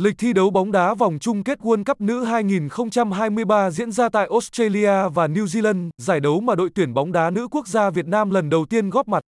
Lịch thi đấu bóng đá vòng chung kết World Cup nữ 2023 diễn ra tại Australia và New Zealand, giải đấu mà đội tuyển bóng đá nữ quốc gia Việt Nam lần đầu tiên góp mặt.